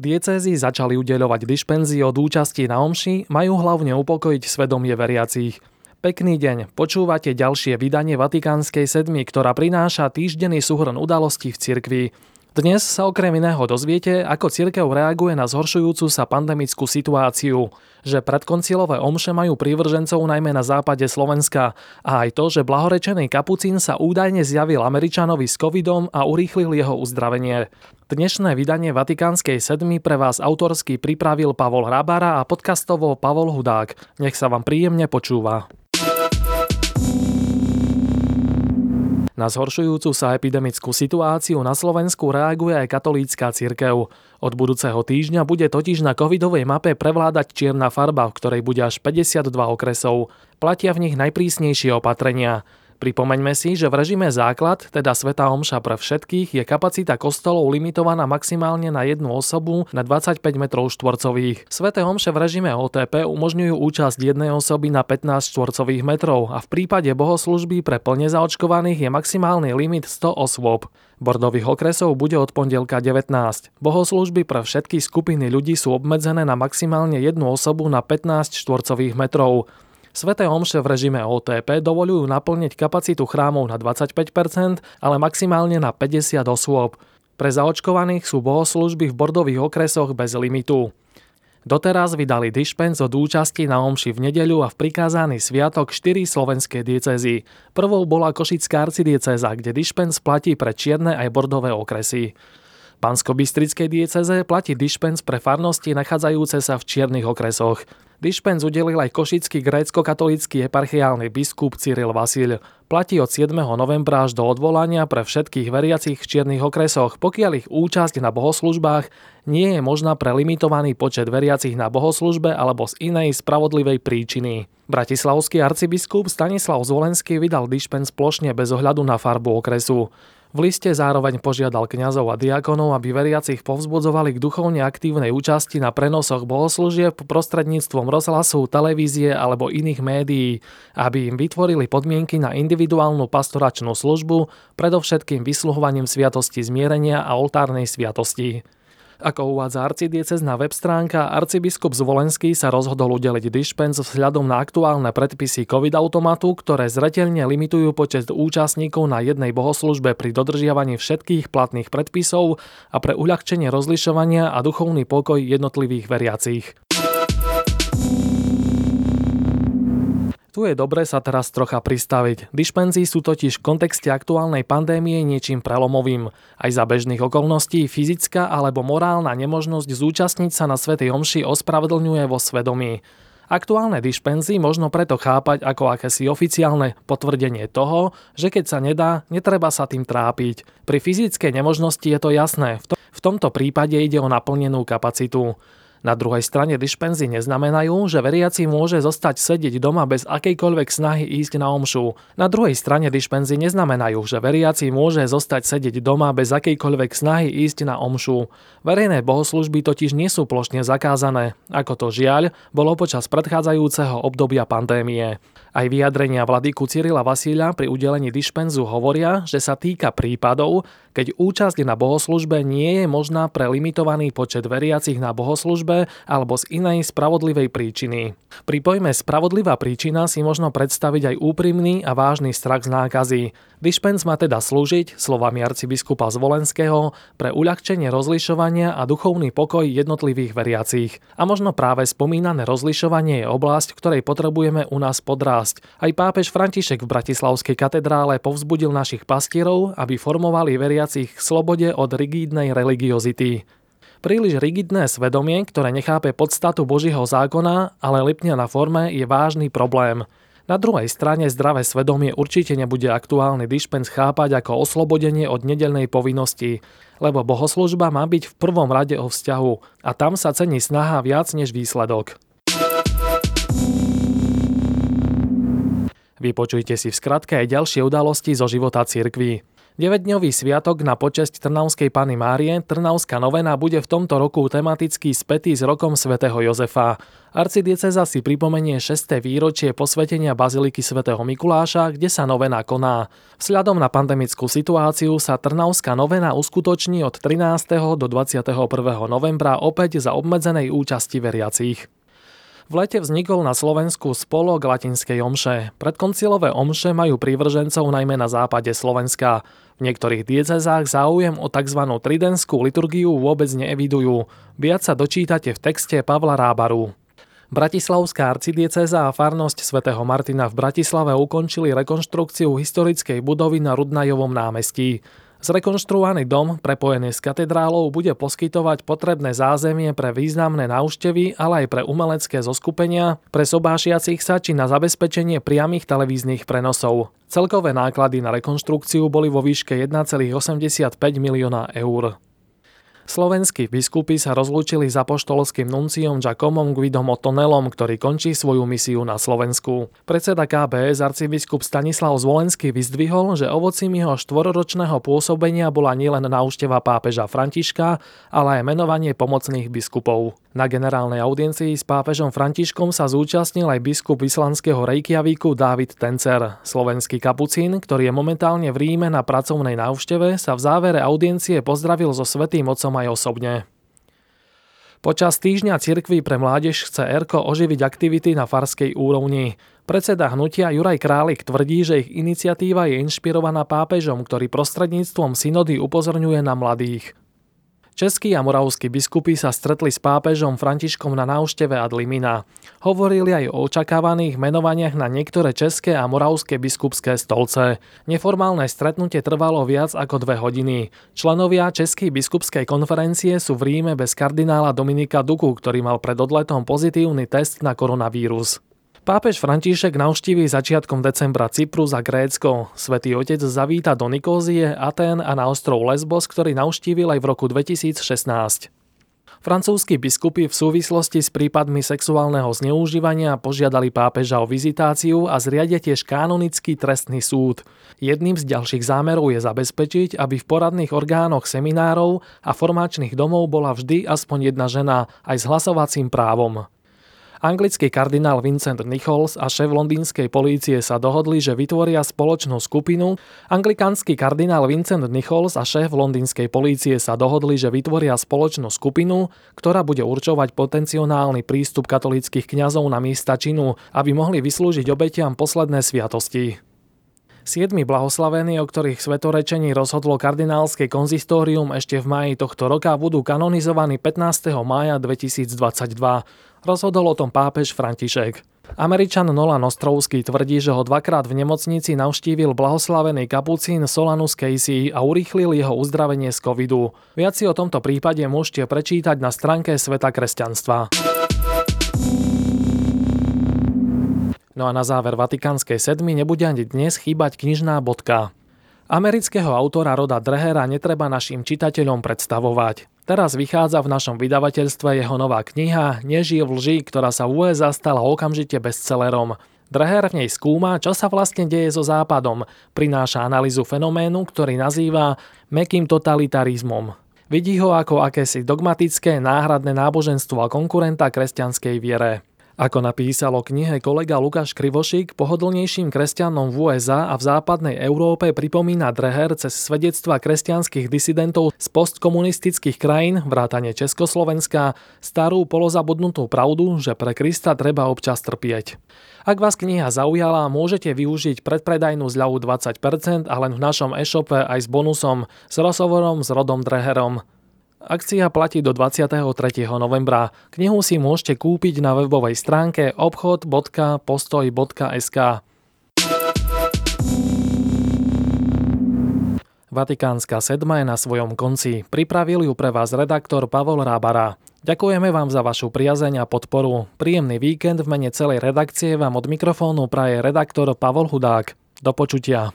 Diecézy začali udeľovať dišpenzie od účasti na omši, majú hlavne upokojiť svedomie veriacich. Pekný deň, počúvate ďalšie vydanie Vatikánskej sedmy, ktorá prináša týždenný súhrn udalostí v cirkvi. Dnes sa okrem iného dozviete, ako cirkev reaguje na zhoršujúcu sa pandemickú situáciu, že predkoncilové omše majú prívržencov najmä na západe Slovenska a aj to, že blahorečený kapucín sa údajne zjavil Američanovi s covidom a urýchlil jeho uzdravenie. Dnešné vydanie Vatikánskej sedmy pre vás autorsky pripravil Pavol Hrabara a podcastovo Pavol Hudák. Nech sa vám príjemne počúva. Na zhoršujúcu sa epidemickú situáciu na Slovensku reaguje aj katolícka cirkev. Od budúceho týždňa bude totiž na covidovej mape prevládať čierna farba, v ktorej bude až 52 okresov. Platia v nich najprísnejšie opatrenia. Pripomeňme si, že v režime základ, teda Sveta Omša pre všetkých, je kapacita kostolov limitovaná maximálne na jednu osobu na 25 m štvorcových. Sveté Omše v režime OTP umožňujú účasť jednej osoby na 15 štvorcových metrov a v prípade bohoslužby pre plne zaočkovaných je maximálny limit 100 osôb. Bordových okresov bude od pondelka 19. Bohoslužby pre všetky skupiny ľudí sú obmedzené na maximálne jednu osobu na 15 štvorcových metrov. Sveté omše v režime OTP dovolujú naplniť kapacitu chrámov na 25%, ale maximálne na 50 osôb. Pre zaočkovaných sú bohoslužby v bordových okresoch bez limitu. Doteraz vydali dišpens od účasti na omši v nedeľu a v prikázaný sviatok 4 slovenské diecezy. Prvou bola Košická arcidieceza, kde dišpens platí pre čierne aj bordové okresy. Bansko-Bystrickej dieceze platí dišpens pre farnosti nachádzajúce sa v čiernych okresoch. Dišpens udelil aj košický grécko-katolícky eparchiálny biskup Cyril Vasil. Platí od 7. novembra až do odvolania pre všetkých veriacich v čiernych okresoch, pokiaľ ich účasť na bohoslužbách nie je možná pre limitovaný počet veriacich na bohoslužbe alebo z inej spravodlivej príčiny. Bratislavský arcibiskup Stanislav Zvolenský vydal dišpens plošne bez ohľadu na farbu okresu. V liste zároveň požiadal kňazov a diakonov, aby veriacich povzbudzovali k duchovne aktívnej účasti na prenosoch bohoslúžieb prostredníctvom rozhlasu, televízie alebo iných médií, aby im vytvorili podmienky na individuálnu pastoračnú službu, predovšetkým vysluhovaním sviatosti zmierenia a oltárnej sviatosti. Ako uvádza arcidiecezná web stránka, arcibiskup Zvolenský sa rozhodol udeliť dišpens vzhľadom na aktuálne predpisy COVID-automatu, ktoré zreteľne limitujú počet účastníkov na jednej bohoslužbe pri dodržiavaní všetkých platných predpisov a pre uľahčenie rozlišovania a duchovný pokoj jednotlivých veriacich. Tu je dobre sa teraz trocha pristaviť. Dišpenzí sú totiž v kontexte aktuálnej pandémie niečím prelomovým. Aj za bežných okolností fyzická alebo morálna nemožnosť zúčastniť sa na Svetej Omši ospravedlňuje vo svedomí. Aktuálne dišpenzy možno preto chápať ako akési oficiálne potvrdenie toho, že keď sa nedá, netreba sa tým trápiť. Pri fyzickej nemožnosti je to jasné, v tomto prípade ide o naplnenú kapacitu. Na druhej strane dišpenzy neznamenajú, že veriaci môže zostať sedieť doma bez akejkoľvek snahy ísť na omšu. Na druhej strane dišpenzy neznamenajú, že veriaci môže zostať sedieť doma bez akejkoľvek snahy ísť na omšu. Verejné bohoslužby totiž nie sú plošne zakázané, ako to žiaľ bolo počas predchádzajúceho obdobia pandémie. Aj vyjadrenia vladyku Cyrila Vasíľa pri udelení dišpenzu hovoria, že sa týka prípadov, keď účasť na bohoslužbe nie je možná pre limitovaný počet veriacich na bohoslužbe alebo z inej spravodlivej príčiny. Pri pojme spravodlivá príčina si možno predstaviť aj úprimný a vážny strach z nákazy. Dišpens má teda slúžiť, slovami arcibiskupa Zvolenského, pre uľahčenie rozlišovania a duchovný pokoj jednotlivých veriacich. A možno práve spomínané rozlišovanie je oblasť, ktorej potrebujeme u nás podrásť. Aj pápež František v Bratislavskej katedrále povzbudil našich pastierov, aby formovali veriacich k slobode od rigídnej religiozity. Príliš rigidné svedomie, ktoré nechápe podstatu Božieho zákona, ale lipne na forme, je vážny problém. Na druhej strane zdravé svedomie určite nebude aktuálny dišpens chápať ako oslobodenie od nedelnej povinnosti, lebo bohoslužba má byť v prvom rade o vzťahu a tam sa cení snaha viac než výsledok. Vypočujte si v skratke aj ďalšie udalosti zo života cirkví. 9-dňový sviatok na počesť Trnavskej Pany Márie, Trnavská novena, bude v tomto roku tematicky spätý s rokom svätého Jozefa. Arcidieceza si pripomenie 6. výročie posvetenia Baziliky svätého Mikuláša, kde sa novena koná. Vzhľadom na pandemickú situáciu sa Trnavská novena uskutoční od 13. do 21. novembra opäť za obmedzenej účasti veriacich. V lete vznikol na Slovensku spolok latinskej omše. Predkoncilové omše majú prívržencov najmä na západe Slovenska. V niektorých diecezách záujem o tzv. tridenskú liturgiu vôbec neevidujú. Viac sa dočítate v texte Pavla Rábaru. Bratislavská arcidieceza a farnosť svätého Martina v Bratislave ukončili rekonštrukciu historickej budovy na Rudnajovom námestí. Zrekonštruovaný dom, prepojený s katedrálou, bude poskytovať potrebné zázemie pre významné návštevy, ale aj pre umelecké zoskupenia, pre sobášiacich sa či na zabezpečenie priamých televíznych prenosov. Celkové náklady na rekonštrukciu boli vo výške 1,85 milióna eur. Slovenskí biskupy sa rozlúčili s apoštolským nunciom Giacomom Guidom Otonelom, ktorý končí svoju misiu na Slovensku. Predseda KBS arcibiskup Stanislav Zvolenský vyzdvihol, že ovocím jeho štvororočného pôsobenia bola nielen návšteva pápeža Františka, ale aj menovanie pomocných biskupov. Na generálnej audiencii s pápežom Františkom sa zúčastnil aj biskup islandského Reykjavíku David Tencer. Slovenský kapucín, ktorý je momentálne v Ríme na pracovnej návšteve, sa v závere audiencie pozdravil so svetým otcom aj osobne. Počas týždňa cirkvy pre mládež chce ERKO oživiť aktivity na farskej úrovni. Predseda hnutia Juraj Králik tvrdí, že ich iniciatíva je inšpirovaná pápežom, ktorý prostredníctvom synody upozorňuje na mladých. Českí a moravskí biskupy sa stretli s pápežom Františkom na návšteve ad limina. Hovorili aj o očakávaných menovaniach na niektoré české a moravské biskupské stolce. Neformálne stretnutie trvalo viac ako dve hodiny. Členovia Českej biskupskej konferencie sú v Ríme bez kardinála Dominika Duku, ktorý mal pred odletom pozitívny test na koronavírus. Pápež František navštíví začiatkom decembra Cyprus a Grécko. Svetý otec zavíta do Nikózie, Atén a na ostrov Lesbos, ktorý navštívil aj v roku 2016. Francúzski biskupy v súvislosti s prípadmi sexuálneho zneužívania požiadali pápeža o vizitáciu a zriadia tiež kanonický trestný súd. Jedným z ďalších zámerov je zabezpečiť, aby v poradných orgánoch seminárov a formačných domov bola vždy aspoň jedna žena aj s hlasovacím právom. Anglický kardinál Vincent Nichols a šéf londýnskej polície sa dohodli, že vytvoria spoločnú skupinu. Anglikánsky kardinál Vincent Nichols a šéf londýnskej polície sa dohodli, že vytvoria spoločnú skupinu, ktorá bude určovať potenciálny prístup katolíckých kňazov na miesta činu, aby mohli vyslúžiť obetiam posledné sviatosti. Siedmi blahoslavení, o ktorých svetorečení rozhodlo kardinálske konzistórium ešte v máji tohto roka, budú kanonizovaní 15. mája 2022. Rozhodol o tom pápež František. Američan Nolan Ostrovský tvrdí, že ho dvakrát v nemocnici navštívil blahoslavený kapucín Solanus Casey a urýchlil jeho uzdravenie z covidu. Viac si o tomto prípade môžete prečítať na stránke Sveta kresťanstva. No a na záver Vatikánskej sedmy nebude ani dnes chýbať knižná bodka. Amerického autora Roda Drehera netreba našim čitateľom predstavovať. Teraz vychádza v našom vydavateľstve jeho nová kniha Nežije v lži, ktorá sa v USA stala okamžite bestsellerom. Dreher v nej skúma, čo sa vlastne deje so Západom, prináša analýzu fenoménu, ktorý nazýva mekým totalitarizmom. Vidí ho ako akési dogmatické náhradné náboženstvo a konkurenta kresťanskej viere. Ako napísal o knihe kolega Lukáš Krivošik, pohodlnejším kresťanom v USA a v západnej Európe pripomína Dreher cez svedectva kresťanských disidentov z postkomunistických krajín, vrátane Československa, starú polozabudnutú pravdu, že pre Krista treba občas trpieť. Ak vás kniha zaujala, môžete využiť predpredajnú zľavu 20% a len v našom e-shope aj s bonusom s rozhovorom s Rodom Dreherom. Akcia platí do 23. novembra. Knihu si môžete kúpiť na webovej stránke obchod.postoj.sk. Vatikánska sedma je na svojom konci. Pripravil ju pre vás redaktor Pavol Rábara. Ďakujeme vám za vašu priazeň a podporu. Príjemný víkend v mene celej redakcie vám od mikrofónu praje redaktor Pavol Hudák. Do počutia.